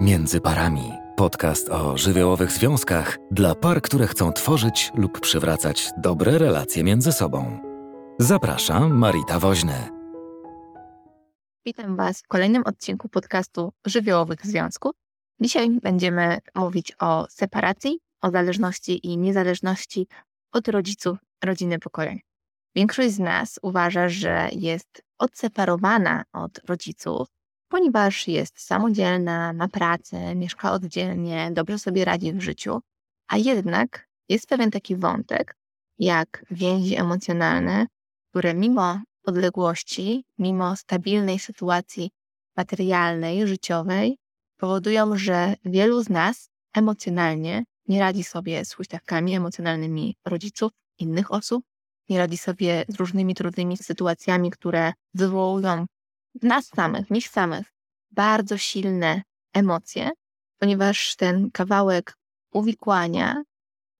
Między parami. Podcast o żywiołowych związkach dla par, które chcą tworzyć lub przywracać dobre relacje między sobą. Zapraszam, Marita Woźny. Witam Was w kolejnym odcinku podcastu Żywiołowych Związków. Dzisiaj będziemy mówić o separacji, o zależności i niezależności od rodziców rodziny pokoleń. Większość z nas uważa, że jest odseparowana od rodziców, ponieważ jest samodzielna, ma pracę, mieszka oddzielnie, dobrze sobie radzi w życiu, a jednak jest pewien taki wątek, jak więzi emocjonalne, które mimo odległości, mimo stabilnej sytuacji materialnej, życiowej, powodują, że wielu z nas emocjonalnie nie radzi sobie z huśtawkami emocjonalnymi rodziców, innych osób, nie radzi sobie z różnymi trudnymi sytuacjami, które wywołują nas samych, nich samych bardzo silne emocje, ponieważ ten kawałek uwikłania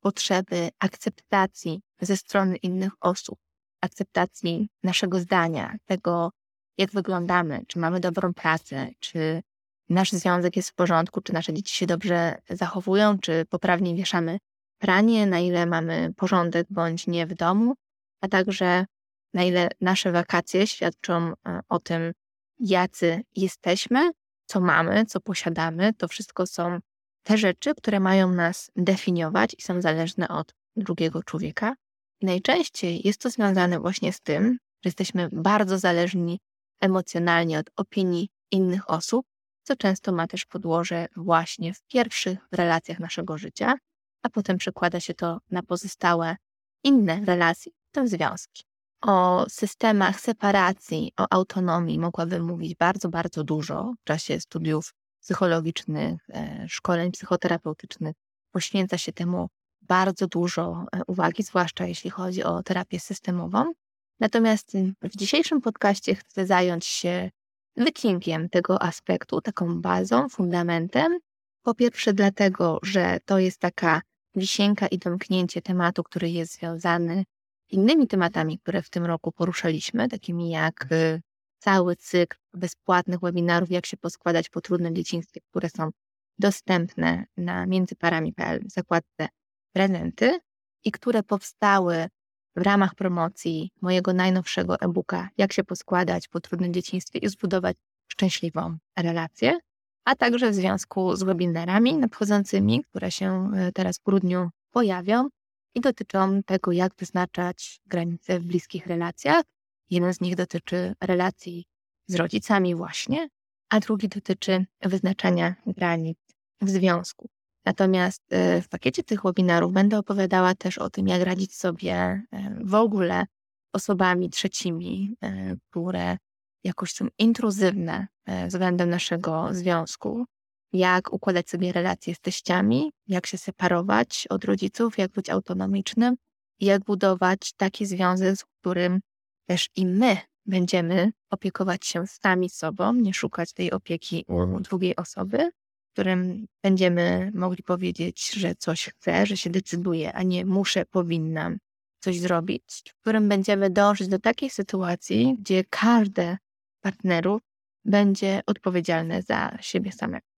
potrzeby akceptacji ze strony innych osób, akceptacji naszego zdania, tego, jak wyglądamy, czy mamy dobrą pracę, czy nasz związek jest w porządku, czy nasze dzieci się dobrze zachowują, czy poprawnie wieszamy pranie, na ile mamy porządek bądź nie w domu, a także na ile nasze wakacje świadczą e, o tym, jacy jesteśmy, co mamy, co posiadamy. To wszystko są te rzeczy, które mają nas definiować i są zależne od drugiego człowieka. Najczęściej jest to związane właśnie z tym, że jesteśmy bardzo zależni emocjonalnie od opinii innych osób, co często ma też podłoże właśnie w pierwszych relacjach naszego życia, a potem przekłada się to na pozostałe inne relacje, w tym związki. O systemach separacji, o autonomii mogłabym mówić bardzo, bardzo dużo w czasie studiów psychologicznych, e, szkoleń psychoterapeutycznych. Poświęca się temu bardzo dużo e, uwagi, zwłaszcza jeśli chodzi o terapię systemową. Natomiast w dzisiejszym podcaście chcę zająć się wycinkiem tego aspektu, taką bazą, fundamentem. Po pierwsze, dlatego, że to jest taka wisienka i domknięcie tematu, który jest związany innymi tematami, które w tym roku poruszaliśmy, takimi jak y, cały cykl bezpłatnych webinarów, jak się poskładać po trudnym dzieciństwie, które są dostępne na międzyparami.pl w zakładce prezenty i które powstały w ramach promocji mojego najnowszego e-booka Jak się poskładać po trudnym dzieciństwie i zbudować szczęśliwą relację, a także w związku z webinarami nadchodzącymi, które się y, teraz w grudniu pojawią, i dotyczą tego, jak wyznaczać granice w bliskich relacjach. Jeden z nich dotyczy relacji z rodzicami właśnie, a drugi dotyczy wyznaczania granic w związku. Natomiast e, w pakiecie tych webinarów będę opowiadała też o tym, jak radzić sobie e, w ogóle osobami trzecimi, e, które jakoś są intruzywne względem naszego związku, jak układać sobie relacje z teściami, jak się separować od rodziców, jak być autonomicznym i jak budować taki związek, z którym też i my będziemy opiekować się sami sobą, nie szukać tej opieki u drugiej osoby, w którym będziemy mogli powiedzieć, że coś chcę, że się decyduję, a nie muszę, powinnam coś zrobić, w którym będziemy dążyć do takiej sytuacji, gdzie każde partnerów będzie odpowiedzialne za siebie samego.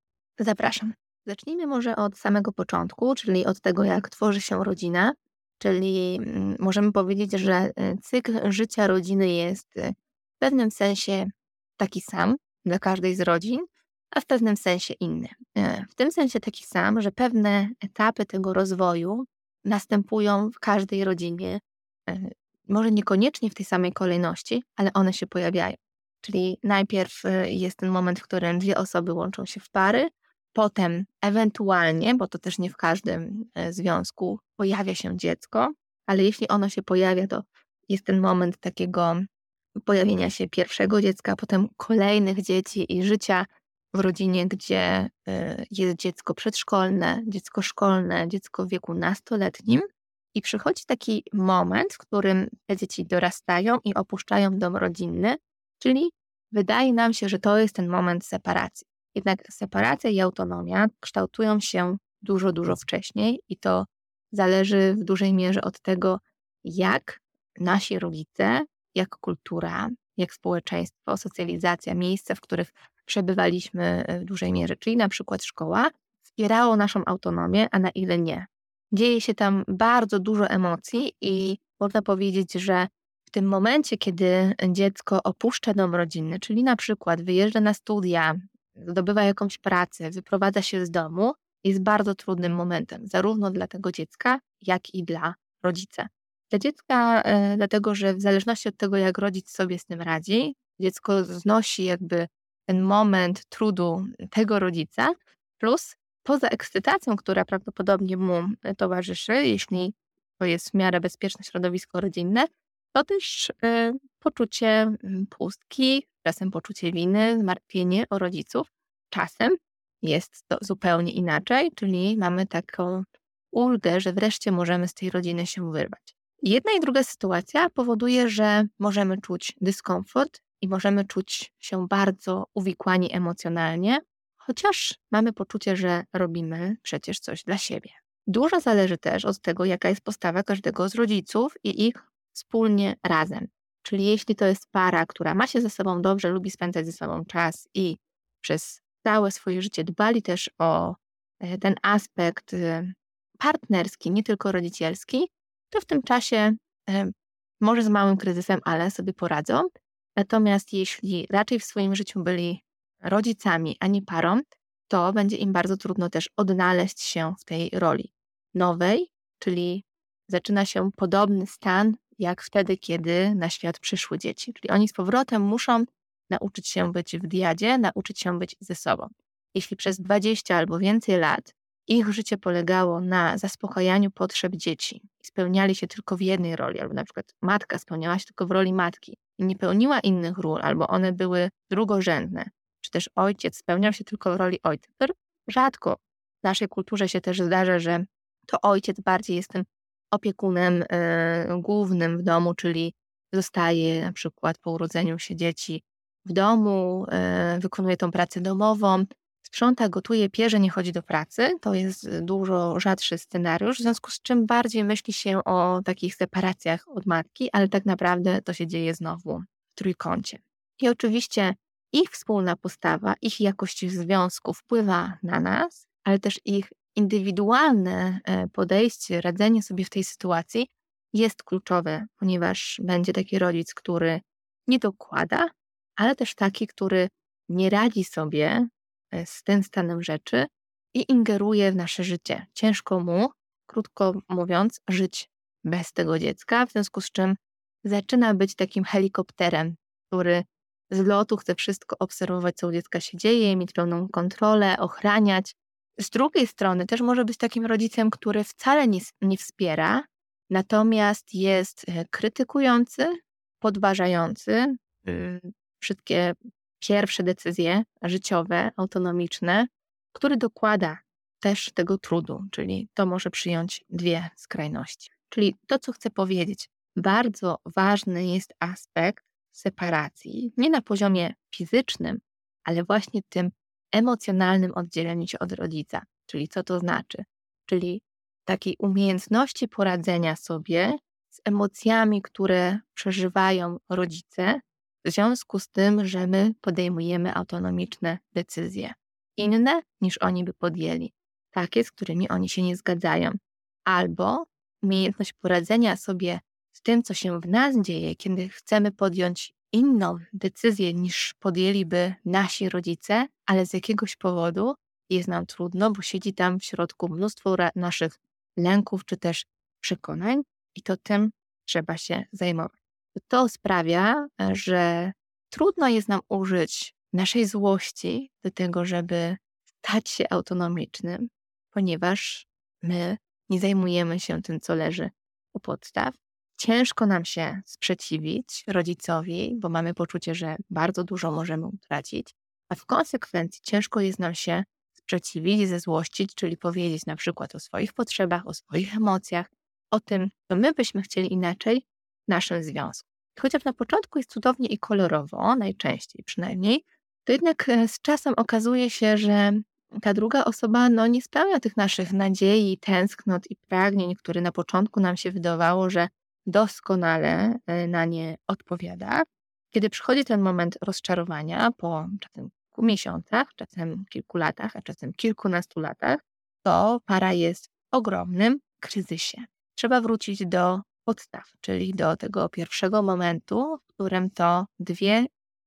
Zapraszam. Zacznijmy może od samego początku, czyli od tego, jak tworzy się rodzina. Czyli mm, możemy powiedzieć, że y, cykl życia rodziny jest y, w pewnym sensie taki sam dla każdej z rodzin, a w pewnym sensie inny. Y, w tym sensie taki sam, że pewne etapy tego rozwoju następują w każdej rodzinie. Może niekoniecznie w tej samej kolejności, ale one się pojawiają. Czyli najpierw jest ten moment, w którym dwie osoby łączą się w pary, Potem ewentualnie, bo to też nie w każdym e, związku, pojawia się dziecko, ale jeśli ono się pojawia, to jest ten moment takiego pojawienia się pierwszego dziecka, potem kolejnych dzieci i życia w rodzinie, gdzie e, jest dziecko przedszkolne, dziecko szkolne, dziecko w wieku nastoletnim. I przychodzi taki moment, w którym te dzieci dorastają i opuszczają dom rodzinny, czyli wydaje nam się, że to jest ten moment separacji. Jednak separacja i autonomia kształtują się dużo, dużo wcześniej i to zależy w dużej mierze od tego, jak nasi rodzice, jak kultura, jak społeczeństwo, socjalizacja, miejsca, w których przebywaliśmy w dużej mierze, czyli na przykład szkoła, wspierało naszą autonomię, a na ile nie. Dzieje się tam bardzo dużo emocji i można powiedzieć, że w tym momencie, kiedy dziecko opuszcza dom rodzinny, czyli na przykład wyjeżdża na studia, zdobywa jakąś pracę, wyprowadza się z domu, jest bardzo trudnym momentem, zarówno dla tego dziecka, jak i dla rodzica. Dla dziecka, e, dlatego że w zależności od tego, jak rodzic sobie z tym radzi, dziecko znosi jakby ten moment trudu tego rodzica, plus poza ekscytacją, która prawdopodobnie mu towarzyszy, jeśli to jest w miarę bezpieczne środowisko rodzinne, to też y, poczucie mm, pustki, czasem poczucie winy, zmartwienie o rodziców. Czasem jest to zupełnie inaczej, czyli mamy taką ulgę, że wreszcie możemy z tej rodziny się wyrwać. Jedna i druga sytuacja powoduje, że możemy czuć dyskomfort i możemy czuć się bardzo uwikłani emocjonalnie, chociaż mamy poczucie, że robimy przecież coś dla siebie. Dużo zależy też od tego, jaka jest postawa każdego z rodziców i ich wspólnie razem. Czyli jeśli to jest para, która ma się ze sobą dobrze, lubi spędzać ze sobą czas i przez całe swoje życie dbali też o e, ten aspekt e, partnerski, nie tylko rodzicielski, to w tym czasie e, może z małym kryzysem, ale sobie poradzą. Natomiast jeśli raczej w swoim życiu byli rodzicami, a nie parą, to będzie im bardzo trudno też odnaleźć się w tej roli nowej, czyli zaczyna się podobny stan jak wtedy, kiedy na świat przyszły dzieci. Czyli oni z powrotem muszą nauczyć się być w diadzie, nauczyć się być ze sobą. Jeśli przez 20 albo więcej lat ich życie polegało na zaspokajaniu potrzeb dzieci spełniali się tylko w jednej roli, albo na przykład matka spełniała się tylko w roli matki i nie pełniła innych ról, albo one były drugorzędne, czy też ojciec spełniał się tylko w roli ojca. Rzadko w naszej kulturze się też zdarza, że to ojciec bardziej jest tym opiekunem y, głównym w domu, czyli zostaje na przykład po urodzeniu się dzieci w domu, y, wykonuje tą pracę domową, sprząta, gotuje, pierze, nie chodzi do pracy. To jest dużo rzadszy scenariusz, w związku z czym bardziej myśli się o takich separacjach od matki, ale tak naprawdę to się dzieje znowu w trójkącie. I oczywiście ich wspólna postawa, ich jakość związku wpływa na nas, ale też ich indywidualne e, podejście, radzenie sobie w tej sytuacji jest kluczowe, ponieważ będzie taki rodzic, który nie dokłada, ale też taki, który nie radzi sobie e, z tym stanem rzeczy i ingeruje w nasze życie. Ciężko mu, krótko mówiąc, żyć bez tego dziecka, w związku z czym zaczyna być takim helikopterem, który z lotu chce wszystko obserwować, co u dziecka się dzieje, mieć pełną kontrolę, ochraniać. Z drugiej strony też może być takim rodzicem, który wcale nie, nie wspiera, natomiast jest e, krytykujący, podważający y, wszystkie pierwsze decyzje życiowe, autonomiczne, który dokłada też tego trudu, czyli to może przyjąć dwie skrajności. Czyli to, co chcę powiedzieć, bardzo ważny jest aspekt separacji, nie na poziomie fizycznym, ale właśnie tym emocjonalnym oddzieleniu się od rodzica. Czyli co to znaczy? Czyli takiej umiejętności poradzenia sobie z emocjami, które przeżywają rodzice, w związku z tym, że my podejmujemy autonomiczne decyzje, inne niż oni by podjęli, takie, z którymi oni się nie zgadzają, albo umiejętność poradzenia sobie z tym, co się w nas dzieje, kiedy chcemy podjąć inną decyzję niż podjęliby nasi rodzice, ale z jakiegoś powodu jest nam trudno, bo siedzi tam w środku mnóstwo naszych lęków czy też przekonań i to tym trzeba się zajmować. To sprawia, że trudno jest nam użyć naszej złości do tego, żeby stać się autonomicznym, ponieważ my nie zajmujemy się tym, co leży u podstaw, ciężko nam się sprzeciwić rodzicowi, bo mamy poczucie, że bardzo dużo możemy utracić, a w konsekwencji ciężko jest nam się sprzeciwić, zezłościć, czyli powiedzieć na przykład o swoich potrzebach, o swoich emocjach, o tym, co my byśmy chcieli inaczej w naszym związku. Chociaż na początku jest cudownie i kolorowo, najczęściej przynajmniej, to jednak e, z czasem okazuje się, że ta druga osoba no, nie spełnia tych naszych nadziei, tęsknot i pragnień, które na początku nam się wydawało, że doskonale e, na nie odpowiada. Kiedy przychodzi ten moment rozczarowania po czasem kilku miesiącach, czasem kilku latach, a czasem kilkunastu latach, to para jest w ogromnym kryzysie. Trzeba wrócić do podstaw, czyli do tego pierwszego momentu, w którym to dwie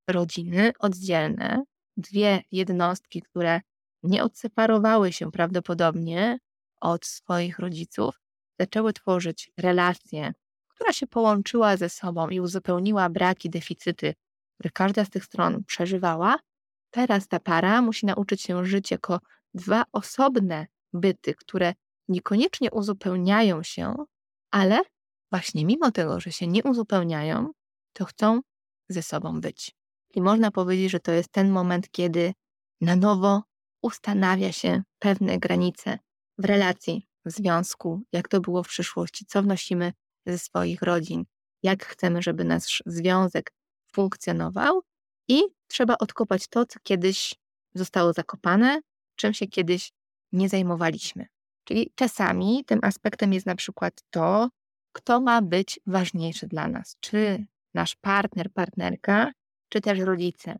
rodziny oddzielne, dwie jednostki, które nie odseparowały się prawdopodobnie od swoich rodziców, zaczęły tworzyć relację, która się połączyła ze sobą i uzupełniła braki, deficyty, które każda z tych stron przeżywała. Teraz ta para musi nauczyć się żyć jako dwa osobne byty, które niekoniecznie uzupełniają się, ale właśnie mimo tego, że się nie uzupełniają, to chcą ze sobą być. I można powiedzieć, że to jest ten moment, kiedy na nowo ustanawia się pewne granice w relacji, w związku, jak to było w przyszłości, co wnosimy ze swoich rodzin, jak chcemy, żeby nasz związek funkcjonował i trzeba odkopać to, co kiedyś zostało zakopane, czym się kiedyś nie zajmowaliśmy. Czyli czasami tym aspektem jest na przykład to, kto ma być ważniejszy dla nas, czy nasz partner, partnerka, czy też rodzice.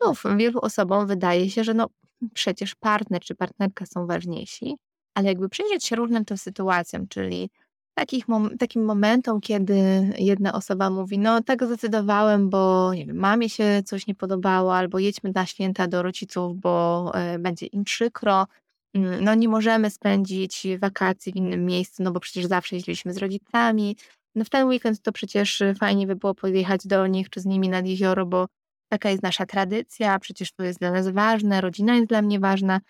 Znów wielu osobom wydaje się, że no przecież partner czy partnerka są ważniejsi, ale jakby przyjrzeć się różnym tym sytuacjom, czyli takich mom takim momentom, kiedy jedna osoba mówi, no tak zdecydowałem, bo nie wiem, mamie się coś nie podobało, albo jedźmy na święta do rodziców, bo y, będzie im przykro, mm, no nie możemy spędzić wakacji w innym miejscu, no bo przecież zawsze jeździliśmy z rodzicami, no w ten weekend to przecież fajnie by było pojechać do nich czy z nimi nad jezioro, bo taka jest nasza tradycja, przecież to jest dla nas ważne, rodzina jest dla mnie ważna.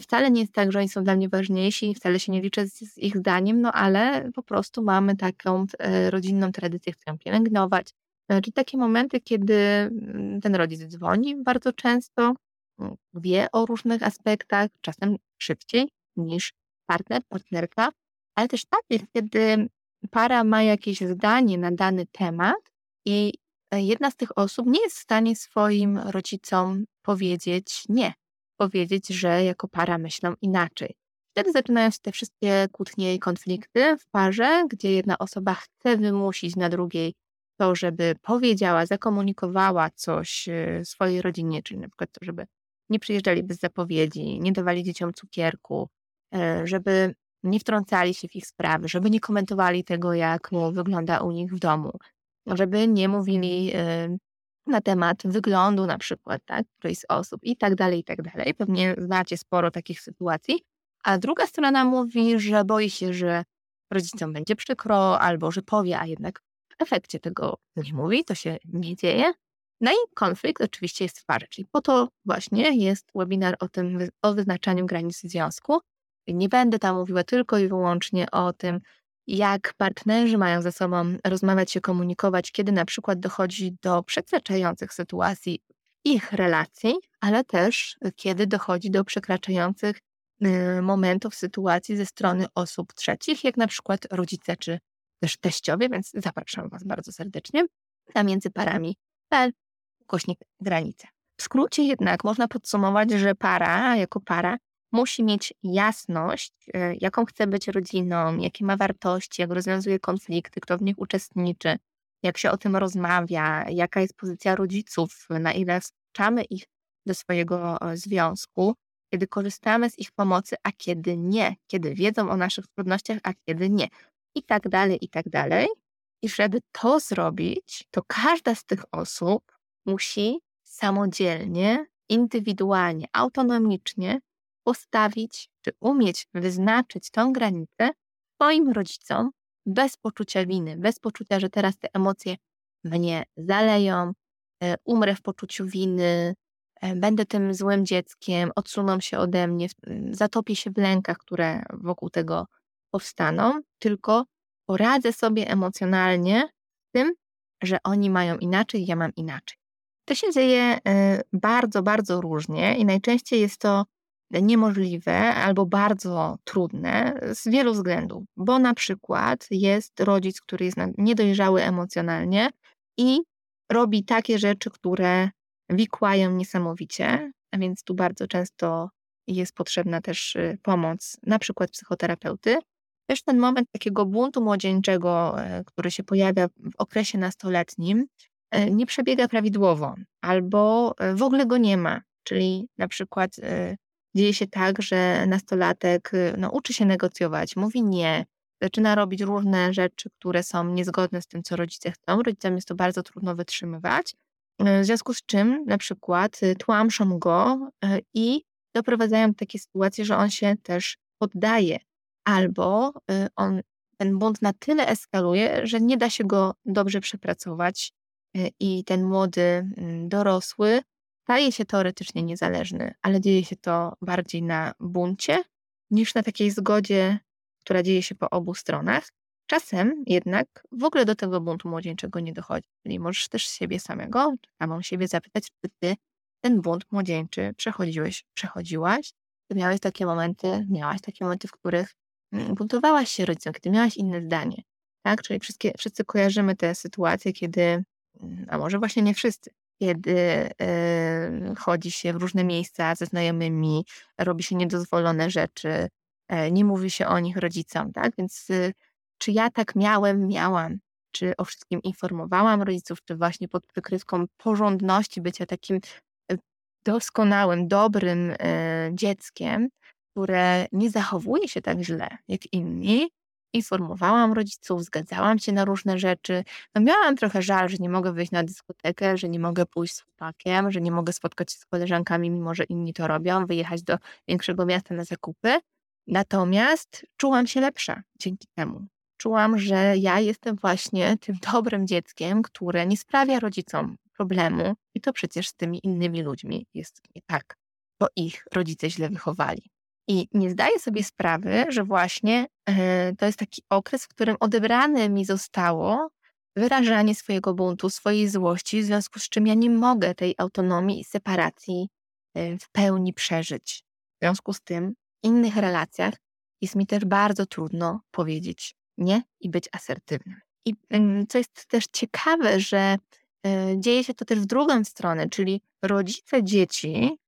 Wcale nie jest tak, że oni są dla mnie ważniejsi, wcale się nie liczę z, z ich zdaniem, no ale po prostu mamy taką e, rodzinną tradycję, chcę pielęgnować. E, czyli takie momenty, kiedy mm, ten rodzic dzwoni bardzo często, mm, wie o różnych aspektach, czasem szybciej niż partner, partnerka, ale też tak jest, kiedy para ma jakieś zdanie na dany temat i e, jedna z tych osób nie jest w stanie swoim rodzicom powiedzieć nie, powiedzieć, że jako para myślą inaczej. Wtedy zaczynają się te wszystkie kłótnie i konflikty w parze, gdzie jedna osoba chce wymusić na drugiej to, żeby powiedziała, zakomunikowała coś e, swojej rodzinie, czyli na przykład to, żeby nie przyjeżdżali bez zapowiedzi, nie dawali dzieciom cukierku, e, żeby nie wtrącali się w ich sprawy, żeby nie komentowali tego, jak wygląda u nich w domu, żeby nie mówili y, na temat wyglądu na przykład, tak, którejś z osób i tak dalej, i tak dalej. Pewnie znacie sporo takich sytuacji. A druga strona mówi, że boi się, że rodzicom będzie przykro, albo że powie, a jednak w efekcie tego nie mówi, to się nie dzieje. No i konflikt oczywiście jest w parze, czyli po to właśnie jest webinar o tym, o wyznaczaniu granic związku, nie będę tam mówiła tylko i wyłącznie o tym, jak partnerzy mają ze sobą rozmawiać się, komunikować, kiedy na przykład dochodzi do przekraczających sytuacji ich relacji, ale też kiedy dochodzi do przekraczających y, momentów, sytuacji ze strony osób trzecich, jak na przykład rodzice czy też teściowie, więc zapraszam Was bardzo serdecznie na między parami PL, granice. W skrócie jednak można podsumować, że para jako para musi mieć jasność, e, jaką chce być rodziną, jakie ma wartości, jak rozwiązuje konflikty, kto w nich uczestniczy, jak się o tym rozmawia, jaka jest pozycja rodziców, na ile wpuszczamy ich do swojego e, związku, kiedy korzystamy z ich pomocy, a kiedy nie, kiedy wiedzą o naszych trudnościach, a kiedy nie, i tak dalej, i tak dalej. I żeby to zrobić, to każda z tych osób musi samodzielnie, indywidualnie, autonomicznie postawić, czy umieć wyznaczyć tą granicę swoim rodzicom bez poczucia winy, bez poczucia, że teraz te emocje mnie zaleją, e, umrę w poczuciu winy, e, będę tym złym dzieckiem, odsuną się ode mnie, zatopię się w lękach, które wokół tego powstaną, tylko poradzę sobie emocjonalnie z tym, że oni mają inaczej, ja mam inaczej. To się dzieje e, bardzo, bardzo różnie i najczęściej jest to niemożliwe albo bardzo trudne z wielu względów, bo na przykład jest rodzic, który jest niedojrzały emocjonalnie i robi takie rzeczy, które wikłają niesamowicie, a więc tu bardzo często jest potrzebna też y, pomoc, na przykład psychoterapeuty. Też ten moment takiego buntu młodzieńczego, e, który się pojawia w okresie nastoletnim, e, nie przebiega prawidłowo albo e, w ogóle go nie ma. Czyli na przykład dzieje się tak, że nastolatek no, uczy się negocjować, mówi nie, zaczyna robić różne rzeczy, które są niezgodne z tym, co rodzice chcą. Rodzicom jest to bardzo trudno wytrzymywać. W związku z czym na przykład tłamszą go i doprowadzają do takiej sytuacji, że on się też poddaje, albo on ten bunt na tyle eskaluje, że nie da się go dobrze przepracować y, i ten młody mm, dorosły staje się teoretycznie niezależny, ale dzieje się to bardziej na buncie niż na takiej zgodzie, która dzieje się po obu stronach. Czasem jednak w ogóle do tego buntu młodzieńczego nie dochodzi. Czyli możesz też siebie samego, samą siebie zapytać, czy ty ten bunt młodzieńczy przechodziłeś, przechodziłaś, czy miałeś takie momenty, miałaś takie momenty, w których Mm, buntowałaś się rodzicom, kiedy miałaś inne zdanie, tak? Czyli wszyscy kojarzymy te sytuacje, kiedy, mm, a może właśnie nie wszyscy, kiedy chodzi się w różne miejsca ze znajomymi, robi się niedozwolone rzeczy, yy, nie mówi się o nich rodzicom, tak? Więc yy, czy ja tak miałem, miałam, czy o wszystkim informowałam rodziców, czy właśnie pod przykrywką porządności, bycia takim doskonałym, dobrym dzieckiem, które nie zachowuje się tak źle jak inni, informowałam rodziców, zgadzałam się na różne rzeczy. No miałam trochę żal, że nie mogę wyjść na dyskotekę, że nie mogę pójść z chłopakiem, że nie mogę spotkać się z koleżankami, mimo że inni to robią, wyjechać do większego miasta na zakupy. Natomiast czułam się lepsza dzięki temu. Czułam, że ja jestem właśnie tym dobrym dzieckiem, które nie sprawia rodzicom problemu i to przecież z tymi innymi ludźmi jest nie tak, bo ich rodzice źle wychowali. I nie zdaję sobie sprawy, że właśnie e, to jest taki okres, w którym odebrane mi zostało wyrażanie swojego buntu, swojej złości, w związku z czym ja nie mogę tej autonomii i separacji e, w pełni przeżyć. W związku z tym w innych relacjach jest mi też bardzo trudno powiedzieć nie i być asertywnym. I co jest też ciekawe, że e, dzieje się to też w drugą stronę, czyli rodzice dzieci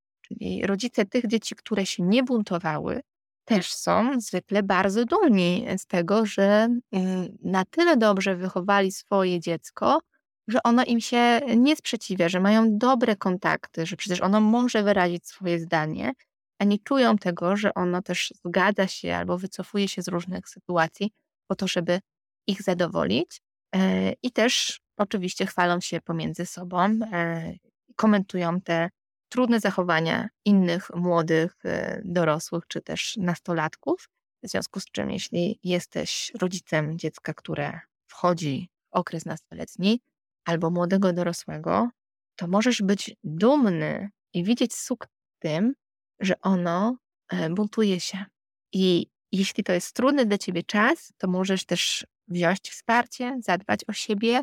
rodzice tych dzieci, które się nie buntowały, też są zwykle bardzo dumni z tego, że mm, na tyle dobrze wychowali swoje dziecko, że ono im się nie sprzeciwia, że mają dobre kontakty, że przecież ono może wyrazić swoje zdanie, a nie czują tego, że ono też zgadza się albo wycofuje się z różnych sytuacji po to, żeby ich zadowolić. E, I też oczywiście chwalą się pomiędzy sobą, e, komentują te trudne zachowania innych młodych, e, dorosłych czy też nastolatków. W związku z czym, jeśli jesteś rodzicem dziecka, które wchodzi w okres nastoletni albo młodego dorosłego, to możesz być dumny i widzieć sukces tym, że ono e, buntuje się. I jeśli to jest trudny dla ciebie czas, to możesz też wziąć wsparcie, zadbać o siebie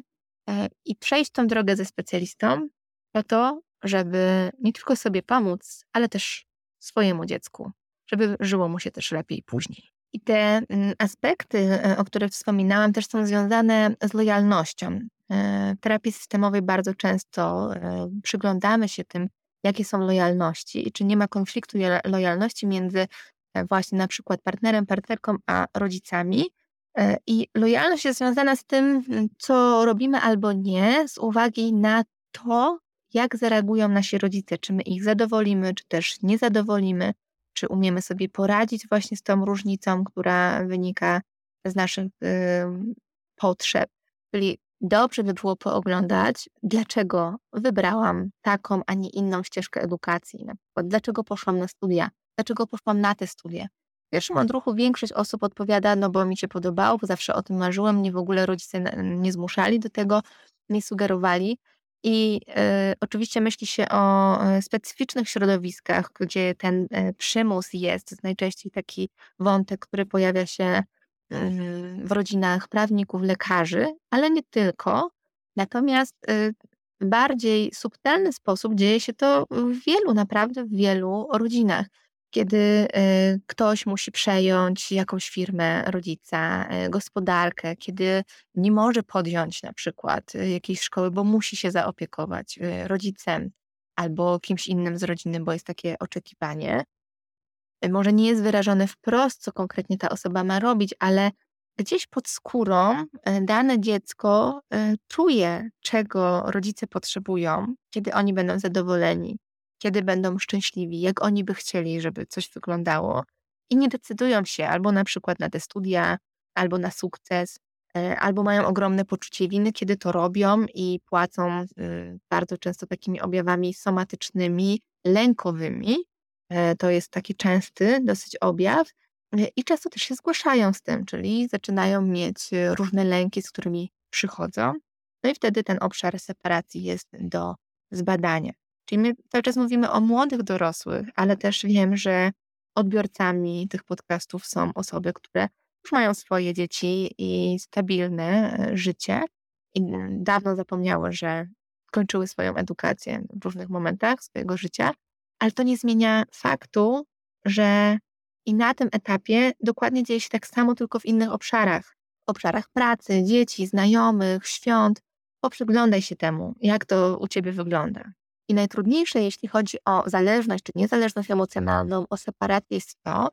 e, i przejść tą drogę ze specjalistą po to, żeby nie tylko sobie pomóc, ale też swojemu dziecku, żeby żyło mu się też lepiej później. I te mm, aspekty, e, o których wspominałam, też są związane z lojalnością. E, w terapii systemowej bardzo często e, przyglądamy się tym, jakie są lojalności i czy nie ma konfliktu lojalności między właśnie na przykład partnerem, partnerką, a rodzicami. I lojalność jest związana z tym, co robimy albo nie, z uwagi na to, jak zareagują nasi rodzice, czy my ich zadowolimy, czy też nie zadowolimy, czy umiemy sobie poradzić właśnie z tą różnicą, która wynika z naszych y, potrzeb. Czyli dobrze by było pooglądać, dlaczego wybrałam taką, a nie inną ścieżkę edukacji. Na przykład, dlaczego poszłam na studia, dlaczego poszłam na te studia. W pierwszym odruchu większość osób odpowiada, no bo mi się podobało, bo zawsze o tym marzyłem, mnie w ogóle rodzice nie zmuszali do tego, nie sugerowali. I y, oczywiście myśli się o e, specyficznych środowiskach, gdzie ten y, przymus jest. To jest najczęściej taki wątek, który pojawia się y, w rodzinach prawników, lekarzy, ale nie tylko. Natomiast bardziej subtelny sposób dzieje się to w wielu, naprawdę w wielu rodzinach kiedy y, ktoś musi przejąć jakąś firmę rodzica, y, gospodarkę, kiedy nie może podjąć na przykład y, jakiejś szkoły, bo musi się zaopiekować rodzicem albo kimś innym z rodziny, bo jest takie oczekiwanie. Może nie jest wyrażone wprost, co konkretnie ta osoba ma robić, ale gdzieś pod skórą e, dane dziecko e, czuje, czego rodzice potrzebują, kiedy oni będą zadowoleni, kiedy będą szczęśliwi, jak oni by chcieli, żeby coś wyglądało. I nie decydują się albo na przykład na te studia, albo na sukces, e, albo mają ogromne poczucie winy, kiedy to robią i płacą bardzo często takimi objawami somatycznymi, lękowymi. To jest taki częsty dosyć objaw i często też się zgłaszają z tym, czyli zaczynają mieć e, różne lęki, z którymi przychodzą. No i wtedy ten obszar separacji jest do zbadania. Czyli my cały czas mówimy o młodych dorosłych, ale też wiem, że odbiorcami tych podcastów są osoby, które już mają swoje dzieci i stabilne e, życie i dawno zapomniały, że kończyły swoją edukację w różnych momentach swojego życia, ale to nie zmienia faktu, że i na tym etapie dokładnie dzieje się tak samo, tylko w innych obszarach. Obszarach pracy, dzieci, znajomych, świąt. Poprzyglądaj się temu, jak to u ciebie wygląda. I najtrudniejsze, jeśli chodzi o zależność czy niezależność emocjonalną, o separację, jest to,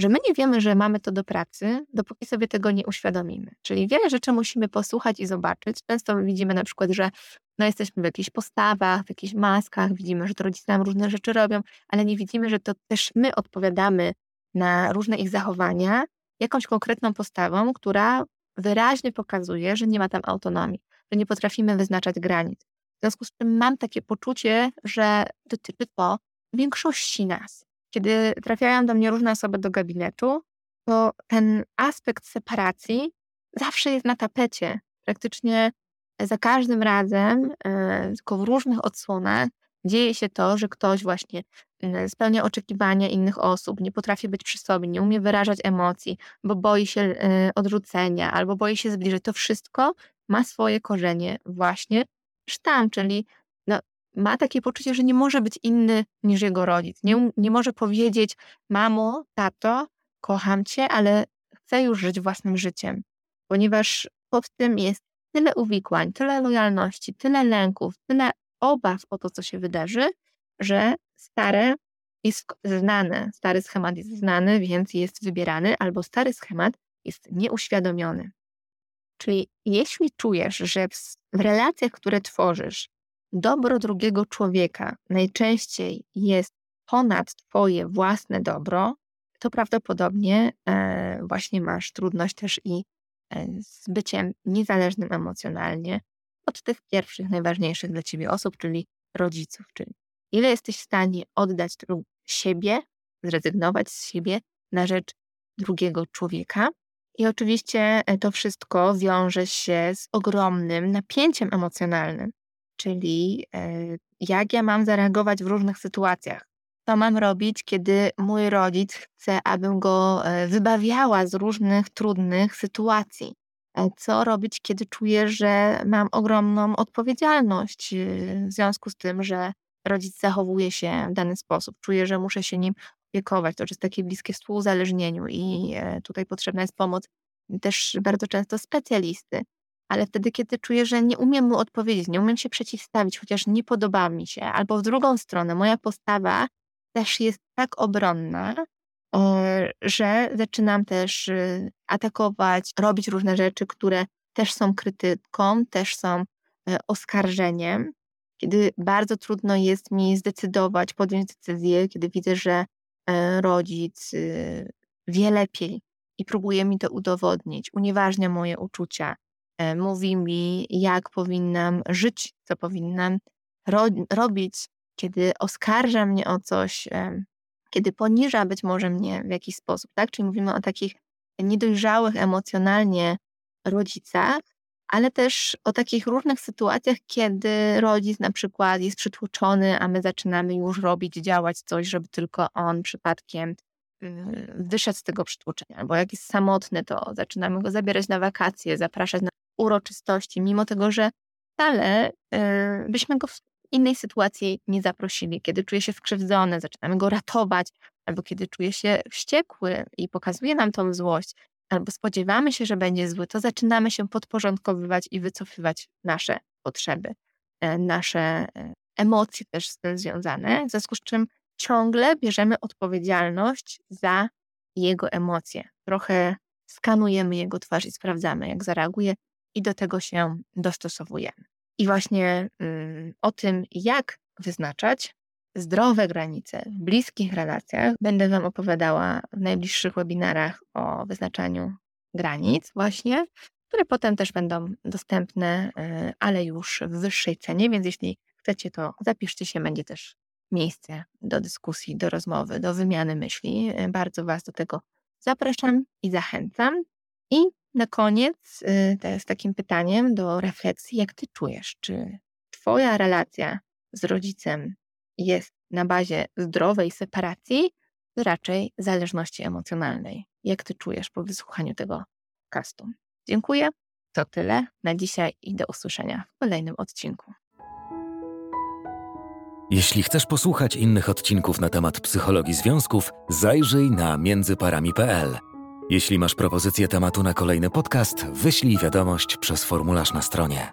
że my nie wiemy, że mamy to do pracy, dopóki sobie tego nie uświadomimy. Czyli wiele rzeczy musimy posłuchać i zobaczyć. Często widzimy na przykład, że no jesteśmy w jakichś postawach, w jakichś maskach, widzimy, że to rodzice nam różne rzeczy robią, ale nie widzimy, że to też my odpowiadamy na różne ich zachowania jakąś konkretną postawą, która wyraźnie pokazuje, że nie ma tam autonomii, że nie potrafimy wyznaczać granic. W związku z czym mam takie poczucie, że dotyczy to większości nas. Kiedy trafiają do mnie różne osoby do gabinetu, to ten aspekt separacji zawsze jest na tapecie. Praktycznie za każdym razem, e, tylko w różnych odsłonach, dzieje się to, że ktoś właśnie y, spełnia oczekiwania innych osób, nie potrafi być przy sobie, nie umie wyrażać emocji, bo boi się y, odrzucenia albo boi się zbliżyć. To wszystko ma swoje korzenie właśnie w tam, czyli no, ma takie poczucie, że nie może być inny niż jego rodzic. Nie, nie może powiedzieć, mamo, tato, kocham cię, ale chcę już żyć własnym życiem, ponieważ pod tym jest tyle uwikłań, tyle lojalności, tyle lęków, tyle obaw o to, co się wydarzy, że stare jest znane, stary schemat jest znany, więc jest wybierany, albo stary schemat jest nieuświadomiony. Czyli jeśli czujesz, że w relacjach, które tworzysz, dobro drugiego człowieka najczęściej jest ponad Twoje własne dobro, to prawdopodobnie e, właśnie masz trudność też i e, z byciem niezależnym emocjonalnie, od tych pierwszych, najważniejszych dla ciebie osób, czyli rodziców. Czyli ile jesteś w stanie oddać siebie, zrezygnować z siebie na rzecz drugiego człowieka. I oczywiście e, to wszystko wiąże się z ogromnym napięciem emocjonalnym, czyli e, jak ja mam zareagować w różnych sytuacjach. Co mam robić, kiedy mój rodzic chce, abym go e, wybawiała z różnych trudnych sytuacji? Co robić, kiedy czuję, że mam ogromną odpowiedzialność w związku z tym, że rodzic zachowuje się w dany sposób. Czuję, że muszę się nim opiekować. To jest takie bliskie współuzależnieniu i e, tutaj potrzebna jest pomoc też bardzo często specjalisty. Ale wtedy, kiedy czuję, że nie umiem mu odpowiedzieć, nie umiem się przeciwstawić, chociaż nie podoba mi się, albo w drugą stronę, moja postawa też jest tak obronna, że zaczynam też y, atakować, robić różne rzeczy, które też są krytyką, też są e, oskarżeniem. Kiedy bardzo trudno jest mi zdecydować, podjąć decyzję, kiedy widzę, że rodzic y, wie lepiej i próbuje mi to udowodnić, unieważnia moje uczucia, mówi mi, jak powinnam żyć, co powinnam ro robić, kiedy oskarża mnie o coś, kiedy poniża być może mnie w jakiś sposób, tak? Czyli mówimy o takich niedojrzałych emocjonalnie rodzicach, ale też o takich różnych sytuacjach, kiedy rodzic na przykład jest przytłoczony, a my zaczynamy już robić, działać coś, żeby tylko on przypadkiem y, wyszedł z tego przytłoczenia. Albo jak jest samotny, to zaczynamy go zabierać na wakacje, zapraszać na uroczystości, mimo tego, że wcale y, byśmy go innej sytuacji nie zaprosili, kiedy czuje się skrzywdzony, zaczynamy go ratować, albo kiedy czuje się wściekły i pokazuje nam tą złość, albo spodziewamy się, że będzie zły, to zaczynamy się podporządkowywać i wycofywać nasze potrzeby, e, nasze e, emocje też z tym związane, w związku z czym ciągle bierzemy odpowiedzialność za jego emocje. Trochę skanujemy jego twarz i sprawdzamy, jak zareaguje, i do tego się dostosowujemy. I właśnie mm, o tym, jak wyznaczać zdrowe granice w bliskich relacjach, będę Wam opowiadała w najbliższych webinarach o wyznaczaniu granic, właśnie, które potem też będą dostępne, y, ale już w wyższej cenie, więc jeśli chcecie, to zapiszcie się, będzie też miejsce do dyskusji, do rozmowy, do wymiany myśli. Y, bardzo Was do tego zapraszam i zachęcam. I na koniec, y, z takim pytaniem do refleksji, jak Ty czujesz, czy Twoja relacja z rodzicem jest na bazie zdrowej separacji, raczej zależności emocjonalnej? Jak Ty czujesz po wysłuchaniu tego podcastu? Dziękuję. To tyle na dzisiaj i do usłyszenia w kolejnym odcinku. Jeśli chcesz posłuchać innych odcinków na temat psychologii związków, zajrzyj na międzyparami.pl. Jeśli masz propozycję tematu na kolejny podcast, wyślij wiadomość przez formularz na stronie.